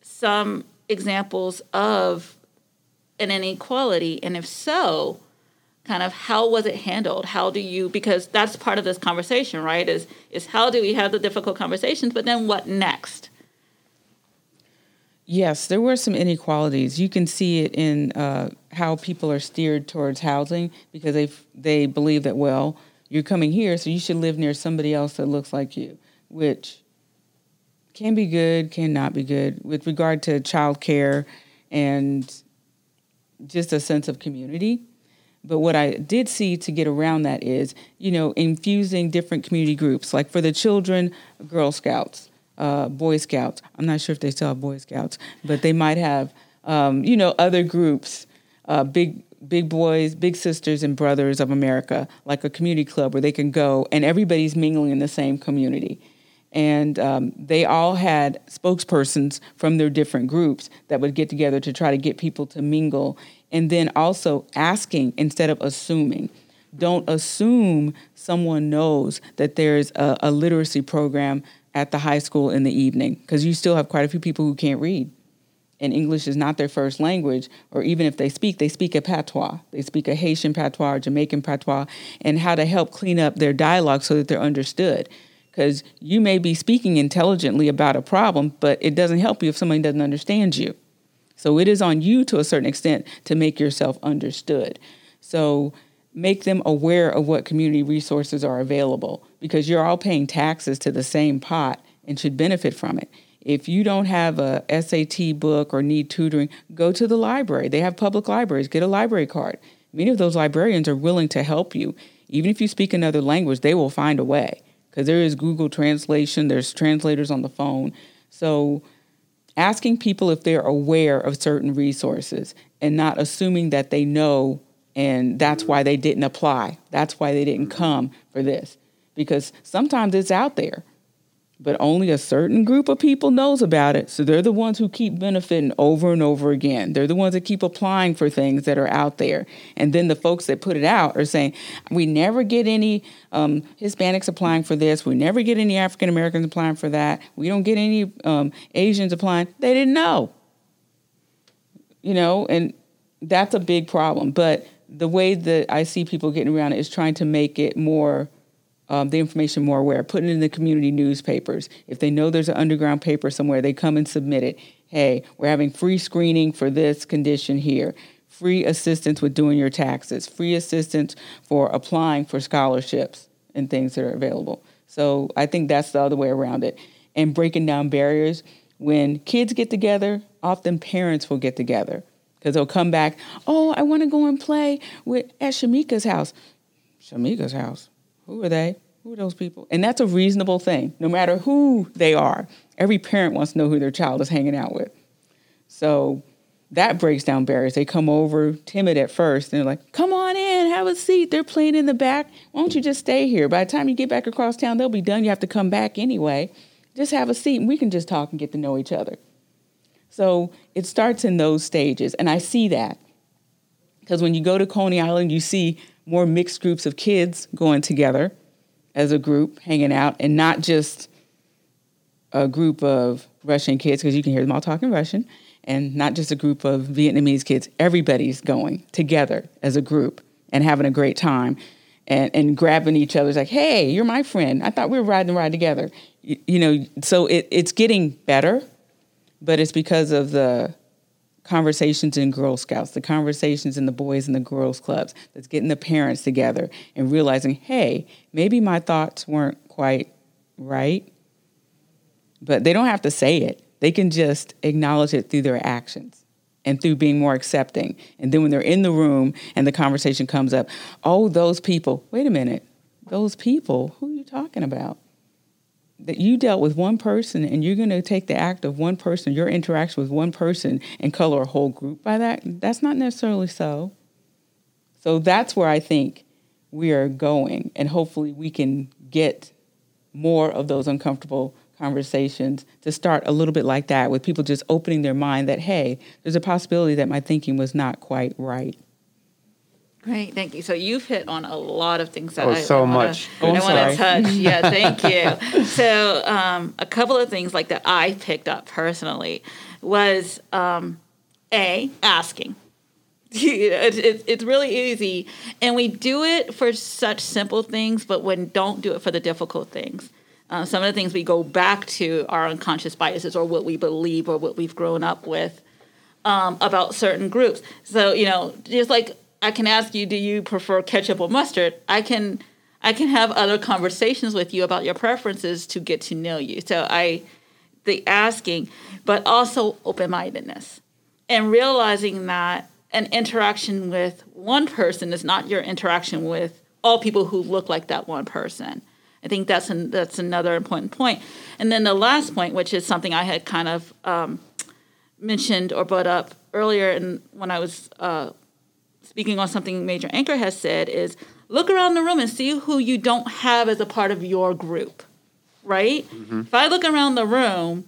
some examples of an inequality? And if so, kind of how was it handled? How do you because that's part of this conversation, right? Is is how do we have the difficult conversations, but then what next? Yes, there were some inequalities. You can see it in uh, how people are steered towards housing because they they believe that well you're coming here, so you should live near somebody else that looks like you, which can be good, cannot be good with regard to childcare and just a sense of community. But what I did see to get around that is, you know, infusing different community groups. Like for the children, Girl Scouts, uh, Boy Scouts. I'm not sure if they still have Boy Scouts, but they might have, um, you know, other groups, uh, big big boys, big sisters and brothers of America, like a community club where they can go and everybody's mingling in the same community. And um, they all had spokespersons from their different groups that would get together to try to get people to mingle. And then also asking instead of assuming. Don't assume someone knows that there's a, a literacy program at the high school in the evening because you still have quite a few people who can't read and English is not their first language, or even if they speak, they speak a patois. They speak a Haitian patois or Jamaican patois, and how to help clean up their dialogue so that they're understood. Because you may be speaking intelligently about a problem, but it doesn't help you if somebody doesn't understand you. So it is on you to a certain extent to make yourself understood. So make them aware of what community resources are available because you're all paying taxes to the same pot and should benefit from it. If you don't have a SAT book or need tutoring, go to the library. They have public libraries. Get a library card. Many of those librarians are willing to help you. Even if you speak another language, they will find a way because there is Google Translation, there's translators on the phone. So asking people if they're aware of certain resources and not assuming that they know and that's why they didn't apply. That's why they didn't come for this. Because sometimes it's out there but only a certain group of people knows about it. So they're the ones who keep benefiting over and over again. They're the ones that keep applying for things that are out there. And then the folks that put it out are saying, we never get any um, Hispanics applying for this. We never get any African Americans applying for that. We don't get any um, Asians applying. They didn't know. You know, and that's a big problem. But the way that I see people getting around it is trying to make it more um, the information more aware, putting it in the community newspapers. If they know there's an underground paper somewhere, they come and submit it. Hey, we're having free screening for this condition here, free assistance with doing your taxes, free assistance for applying for scholarships and things that are available. So I think that's the other way around it. And breaking down barriers. When kids get together, often parents will get together because they'll come back, oh, I want to go and play with at Shamika's house. Shamika's house. Who are they? Who are those people? And that's a reasonable thing, no matter who they are. Every parent wants to know who their child is hanging out with. So that breaks down barriers. They come over timid at first and they're like, come on in, have a seat. They're playing in the back. Why don't you just stay here? By the time you get back across town, they'll be done. You have to come back anyway. Just have a seat and we can just talk and get to know each other. So it starts in those stages. And I see that. Because when you go to Coney Island, you see more mixed groups of kids going together as a group, hanging out, and not just a group of Russian kids, because you can hear them all talking Russian, and not just a group of Vietnamese kids. Everybody's going together as a group and having a great time and, and grabbing each other's like, hey, you're my friend. I thought we were riding the ride together. You, you know, so it, it's getting better, but it's because of the conversations in Girl Scouts, the conversations in the Boys and the Girls Clubs, that's getting the parents together and realizing, hey, maybe my thoughts weren't quite right. But they don't have to say it. They can just acknowledge it through their actions and through being more accepting. And then when they're in the room and the conversation comes up, oh, those people, wait a minute, those people, who are you talking about? That you dealt with one person and you're going to take the act of one person, your interaction with one person, and color a whole group by that, that's not necessarily so. So that's where I think we are going. And hopefully we can get more of those uncomfortable conversations to start a little bit like that with people just opening their mind that, hey, there's a possibility that my thinking was not quite right. Great, thank you. So you've hit on a lot of things that Oh, I, so wanna, much. I Oh, want to touch. Yeah, thank you. So um, a couple of things like that I picked up personally was um, a asking. It's, it's, it's really easy, and we do it for such simple things, but when don't do it for the difficult things. Uh, some of the things we go back to are unconscious biases or what we believe or what we've grown up with um, about certain groups. So you know, just like I can ask you, do you prefer ketchup or mustard? I can I can have other conversations with you about your preferences to get to know you. So I the asking, but also open mindedness and realizing that an interaction with one person is not your interaction with all people who look like that one person. I think that's an, that's another important point. And then the last point, which is something I had kind of um, mentioned or brought up earlier, and when I was uh, speaking on something Major Anker has said, is look around the room and see who you don't have as a part of your group, right? If I look around the room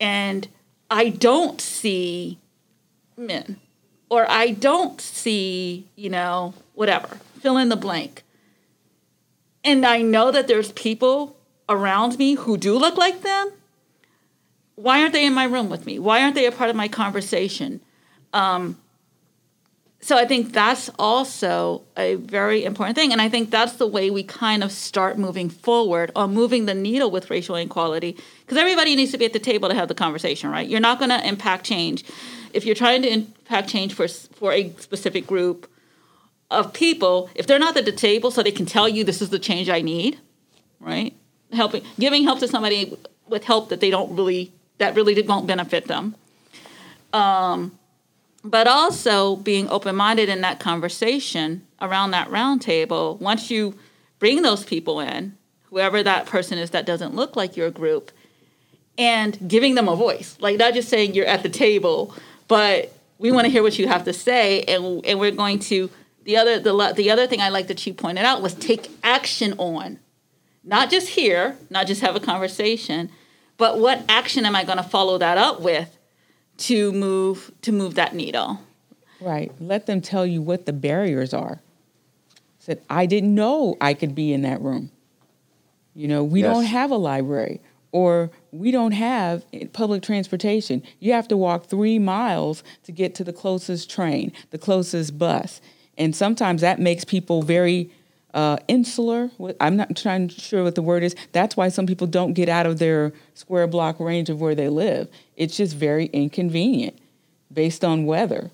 and I don't see men, or I don't see, you know, whatever, fill in the blank. And I know that there's people around me who do look like them, why aren't they in my room with me? Why aren't they a part of my conversation? Um, so I think that's also a very important thing. And I think that's the way we kind of start moving forward on moving the needle with racial inequality. Because everybody needs to be at the table to have the conversation, right? You're not going to impact change. If you're trying to impact change for, for a specific group of people, if they're not at the table so they can tell you this is the change I need, right? Helping, giving help to somebody with help that they don't really, that really won't benefit them. Um, but also being open minded in that conversation around that round table. Once you bring those people in, whoever that person is that doesn't look like your group, and giving them a voice, like not just saying you're at the table, but we want to hear what you have to say, and and we're going to. The other the the other thing I like that you pointed out was take action on, not just hear, not just have a conversation, but what action am I going to follow that up with to move to move that needle. Right. Let them tell you what the barriers are. Said I didn't know I could be in that room. You know, we yes. don't have a library or we don't have public transportation. You have to walk 3 miles to get to the closest train, the closest bus. And sometimes that makes people very uh, insular. I'm not trying to sure what the word is. That's why some people don't get out of their square block range of where they live. It's just very inconvenient based on weather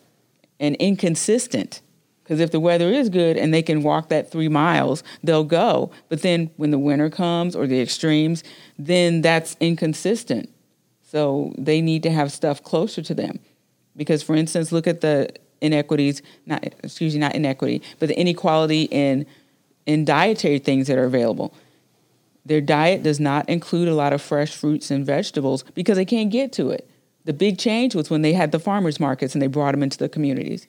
and inconsistent. Because if the weather is good and they can walk that three miles, they'll go. But then when the winter comes or the extremes, then that's inconsistent. So they need to have stuff closer to them. Because, for instance, look at the inequities, not excuse me, not inequity, but the inequality in in dietary things that are available. Their diet does not include a lot of fresh fruits and vegetables because they can't get to it. The big change was when they had the farmers markets and they brought them into the communities.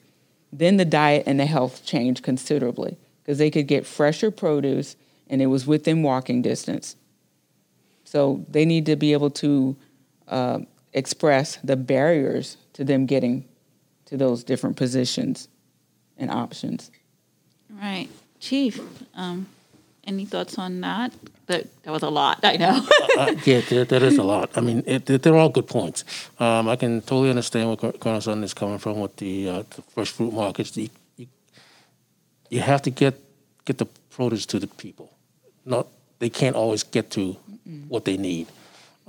Then the diet and the health changed considerably because they could get fresher produce and it was within walking distance. So they need to be able to uh, express the barriers to them getting to those different positions and options. Right. Chief, um, any thoughts on that? That that was a lot. I know. uh, uh yeah, that, that is a lot. I mean, it, they're all good points. Um, I can totally understand where Colonel Sutton is coming from with the, uh, the fresh fruit markets. The, you, you have to get get the produce to the people. Not they can't always get to Mm-mm. what they need.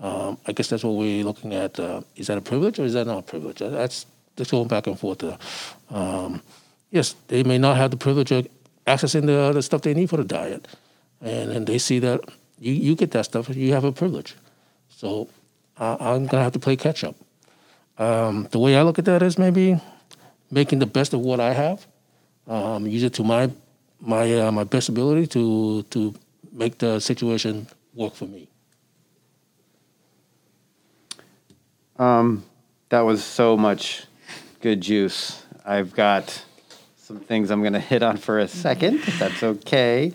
Um, I guess that's what we're looking at. Uh, is that a privilege or is that not a privilege? That's that's going back and forth. Um, yes, they may not have the privilege accessing the, the stuff they need for the diet. And, and they see that you, you get that stuff, you have a privilege. So uh, I'm going to have to play catch up. Um, the way I look at that is maybe making the best of what I have, um, use it to my my uh, my best ability to to make the situation work for me. Um, that was so much good juice. I've got some things I'm going to hit on for a second, if that's okay.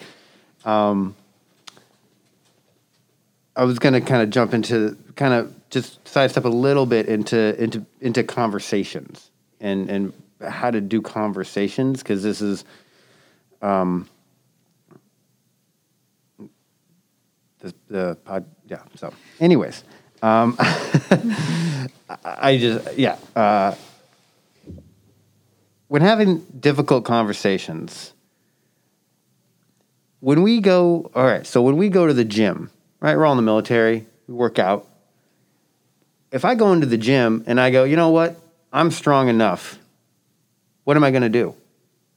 Um, I was going to kind of jump into kind of just sidestep a little bit into into into conversations and and how to do conversations because this is um the the pod yeah so anyways um I just yeah uh when having difficult conversations, when we go, all right, so when we go to the gym, right, we're all in the military, we work out. If I go into the gym and I go, you know what, I'm strong enough, what am I going to do?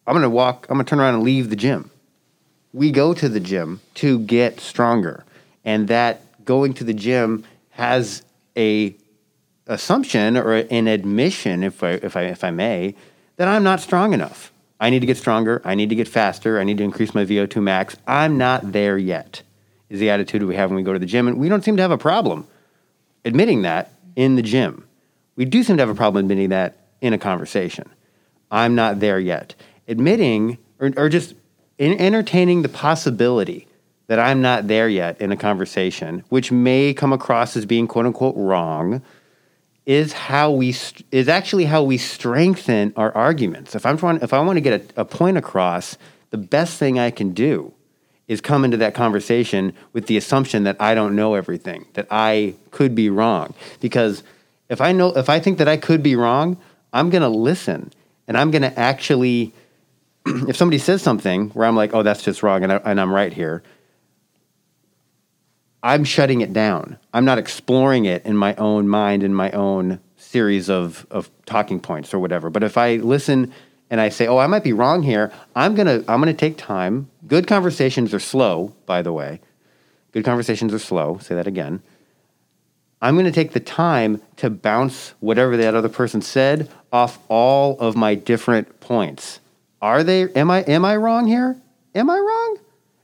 I'm going to walk, I'm going to turn around and leave the gym. We go to the gym to get stronger. And that going to the gym has a assumption or an admission, if I, if I, if I may, that I'm not strong enough. I need to get stronger. I need to get faster. I need to increase my VO2 max. I'm not there yet, is the attitude we have when we go to the gym. And we don't seem to have a problem admitting that in the gym. We do seem to have a problem admitting that in a conversation. I'm not there yet. Admitting or, or just entertaining the possibility that I'm not there yet in a conversation, which may come across as being quote unquote wrong is how we is actually how we strengthen our arguments. If I'm trying, if I want to get a, a point across, the best thing I can do is come into that conversation with the assumption that I don't know everything, that I could be wrong. Because if I know, if I think that I could be wrong, I'm going to listen and I'm going to actually, if somebody says something where I'm like, oh, that's just wrong and, I, and I'm right here, I'm shutting it down. I'm not exploring it in my own mind, in my own series of, of talking points or whatever. But if I listen and I say, "Oh, I might be wrong here," I'm gonna I'm gonna take time. Good conversations are slow, by the way. Good conversations are slow. Say that again. I'm going to take the time to bounce whatever that other person said off all of my different points. Are they? Am I? Am I wrong here? Am I wrong?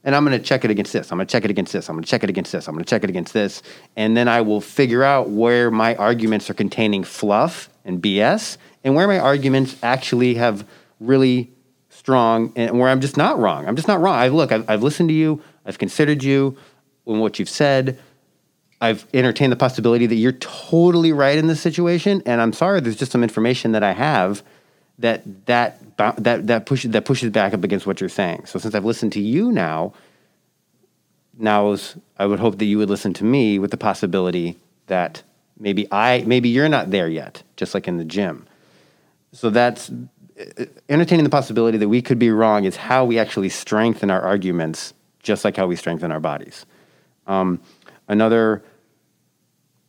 And I'm going to check it against this. I'm going to check it against this. I'm going to check it against this. I'm going to check it against this. And then I will figure out where my arguments are containing fluff and BS and where my arguments actually have really strong and where I'm just not wrong. I'm just not wrong. I've look, I've, I've listened to you. I've considered you and what you've said. I've entertained the possibility that you're totally right in this situation. And I'm sorry, there's just some information that I have that that that that pushes that pushes back up against what you're saying. So since I've listened to you now, now I would hope that you would listen to me with the possibility that maybe I maybe you're not there yet, just like in the gym. So that's entertaining the possibility that we could be wrong is how we actually strengthen our arguments, just like how we strengthen our bodies. Um, another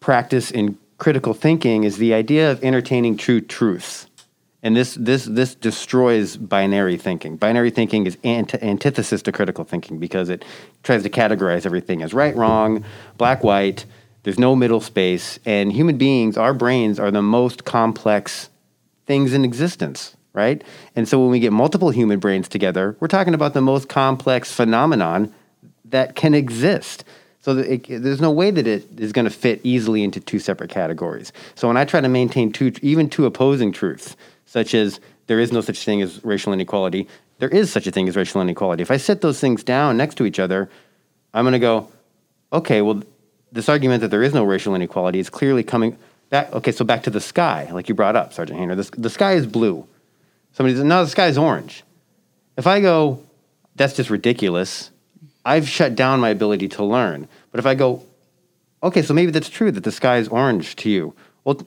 practice in critical thinking is the idea of entertaining true truths. And this, this, this destroys binary thinking. Binary thinking is anti- antithesis to critical thinking because it tries to categorize everything as right, wrong, black, white. There's no middle space. And human beings, our brains, are the most complex things in existence, right? And so when we get multiple human brains together, we're talking about the most complex phenomenon that can exist. So it, there's no way that it is going to fit easily into two separate categories. So when I try to maintain two, even two opposing truths, such as there is no such thing as racial inequality. There is such a thing as racial inequality. If I set those things down next to each other, I'm going to go, okay, well, this argument that there is no racial inequality is clearly coming back. Okay, so back to the sky, like you brought up, Sergeant Hayner. The, the sky is blue. Somebody says, no, the sky is orange. If I go, that's just ridiculous, I've shut down my ability to learn. But if I go, okay, so maybe that's true that the sky is orange to you. Well,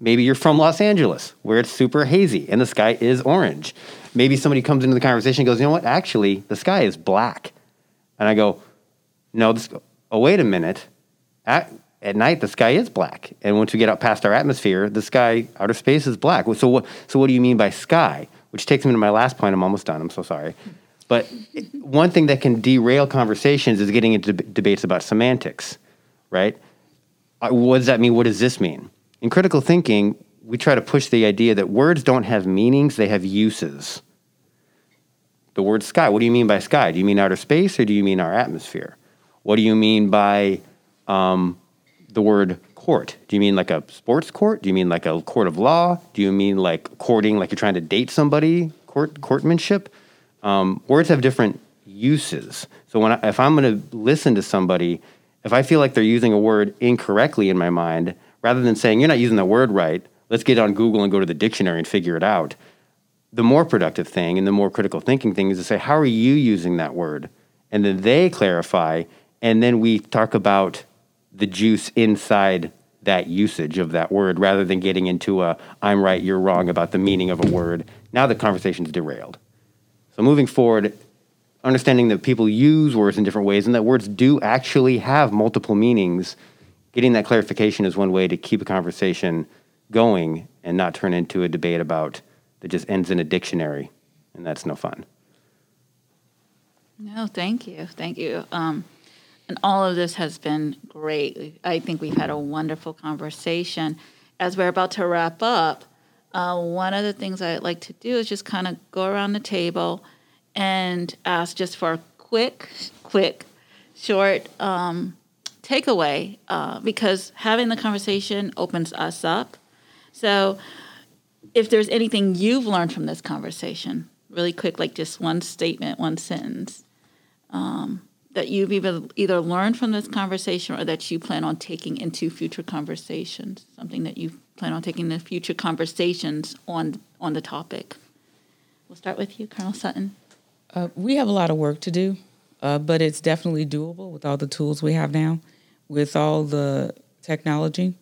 Maybe you're from Los Angeles, where it's super hazy and the sky is orange. Maybe somebody comes into the conversation and goes, you know what? Actually, the sky is black. And I go, no, this, oh, wait a minute. At, at night, the sky is black. And once we get out past our atmosphere, the sky, outer space is black. So what, so what do you mean by sky? Which takes me to my last point. I'm almost done. I'm so sorry. But one thing that can derail conversations is getting into debates about semantics, right? Uh, what does that mean? What does this mean? In critical thinking, we try to push the idea that words don't have meanings, they have uses. The word sky, what do you mean by sky? Do you mean outer space or do you mean our atmosphere? What do you mean by um, the word court? Do you mean like a sports court? Do you mean like a court of law? Do you mean like courting, like you're trying to date somebody, court courtmanship? Um, words have different uses. So when I, if I'm going to listen to somebody, if I feel like they're using a word incorrectly in my mind, rather than saying, you're not using the word right, let's get on Google and go to the dictionary and figure it out. The more productive thing and the more critical thinking thing is to say, how are you using that word? And then they clarify, and then we talk about the juice inside that usage of that word rather than getting into a I'm right, you're wrong about the meaning of a word. Now the conversation's derailed. So moving forward, understanding that people use words in different ways and that words do actually have multiple meanings getting that clarification is one way to keep a conversation going and not turn into a debate about that just ends in a dictionary, and that's no fun. No, thank you, thank you. Um, and all of this has been great. I think we've had a wonderful conversation. As we're about to wrap up, uh, one of the things I'd like to do is just kind of go around the table and ask just for a quick, quick, short um, takeaway uh, because having the conversation opens us up. So, if there's anything you've learned from this conversation, really quick, like just one statement, one sentence, um, that you've either, either learned from this conversation or that you plan on taking into future conversations, something that you plan on taking into future conversations on, on the topic. We'll start with you, Colonel Sutton. Uh, we have a lot of work to do uh, but it's definitely doable with all the tools we have now, with all the technology.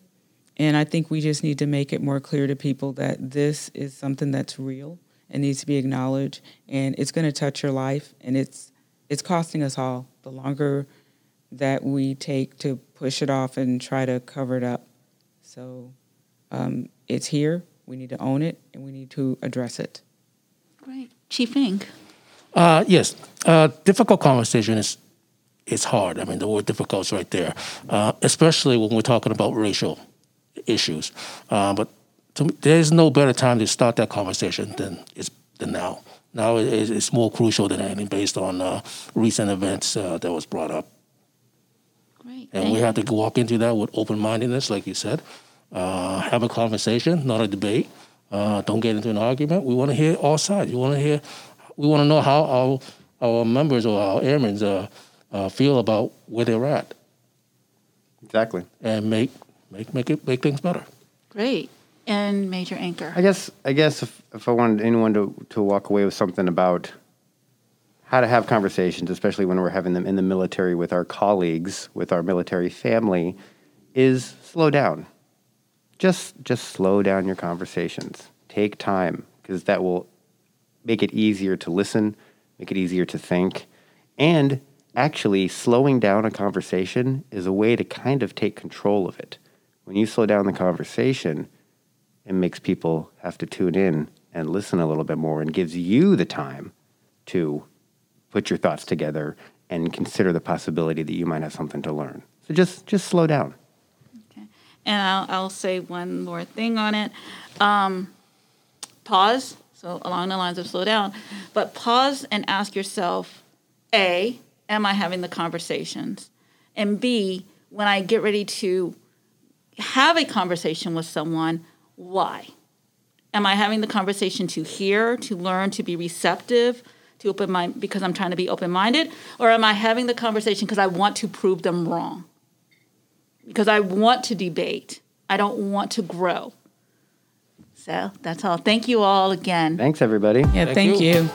And I think we just need to make it more clear to people that this is something that's real and needs to be acknowledged, and it's going to touch your life, and it's it's costing us all. The longer that we take to push it off and try to cover it up, so um, it's here. We need to own it, and we need to address it. Great. Chief Ng. Uh, yes, uh, difficult conversation is is hard. I mean, the word difficult is right there, uh, especially when we're talking about racial issues. Uh, but me, there's no better time to start that conversation than it's than now. Now it, it's more crucial than anything based on uh, recent events uh, that was brought up, Great. and Thank we have to walk into that with open mindedness, like you said. Uh, have a conversation, not a debate. Uh, don't get into an argument. We want to hear all sides. We want to hear. We want to know how our our members or our airmen uh, uh, feel about where they're at, Exactly. and make make make it make things better. Great. And Major Anker. I guess I guess if, if I wanted anyone to, to walk away with something about how to have conversations, especially when we're having them in the military with our colleagues, with our military family, is slow down. Just just slow down your conversations. Take time because that will make it easier to listen, make it easier to think, and actually slowing down a conversation is a way to kind of take control of it. When you slow down the conversation, it makes people have to tune in and listen a little bit more and gives you the time to put your thoughts together and consider the possibility that you might have something to learn. So just just slow down. Okay. And I'll, I'll say one more thing on it. Um, pause. So along the lines of slow down, but pause and ask yourself: A, am I having the conversations? And B, when I get ready to have a conversation with someone, why? Am I having the conversation to hear, to learn, to be receptive, to open mind because I'm trying to be open minded, or am I having the conversation because I want to prove them wrong? Because I want to debate. I don't want to grow. So that's all. Thank you all again. Thanks everybody. Yeah, Thank thank you. you.